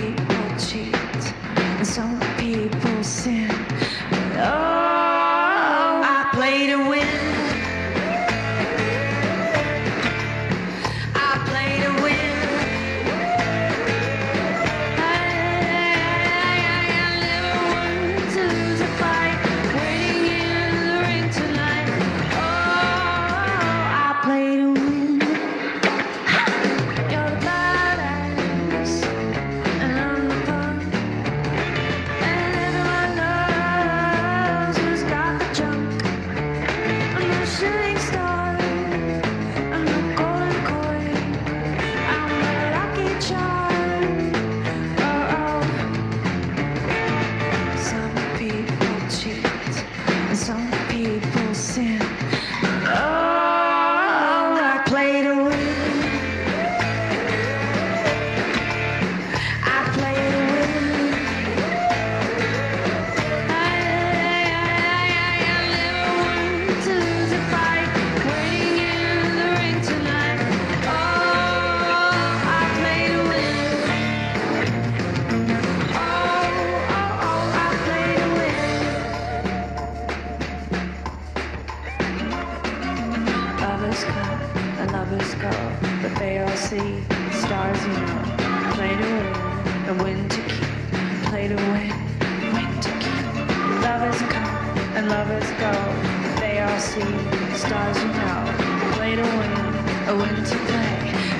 people cheat and some people sin. Oh, I play to win. People sin. Lovers come and lovers go, but they all see stars, you know. Play to win and win to keep. Play to win, win to keep. Lovers come and lovers go, but they all see stars, you know. Play to win and win to play.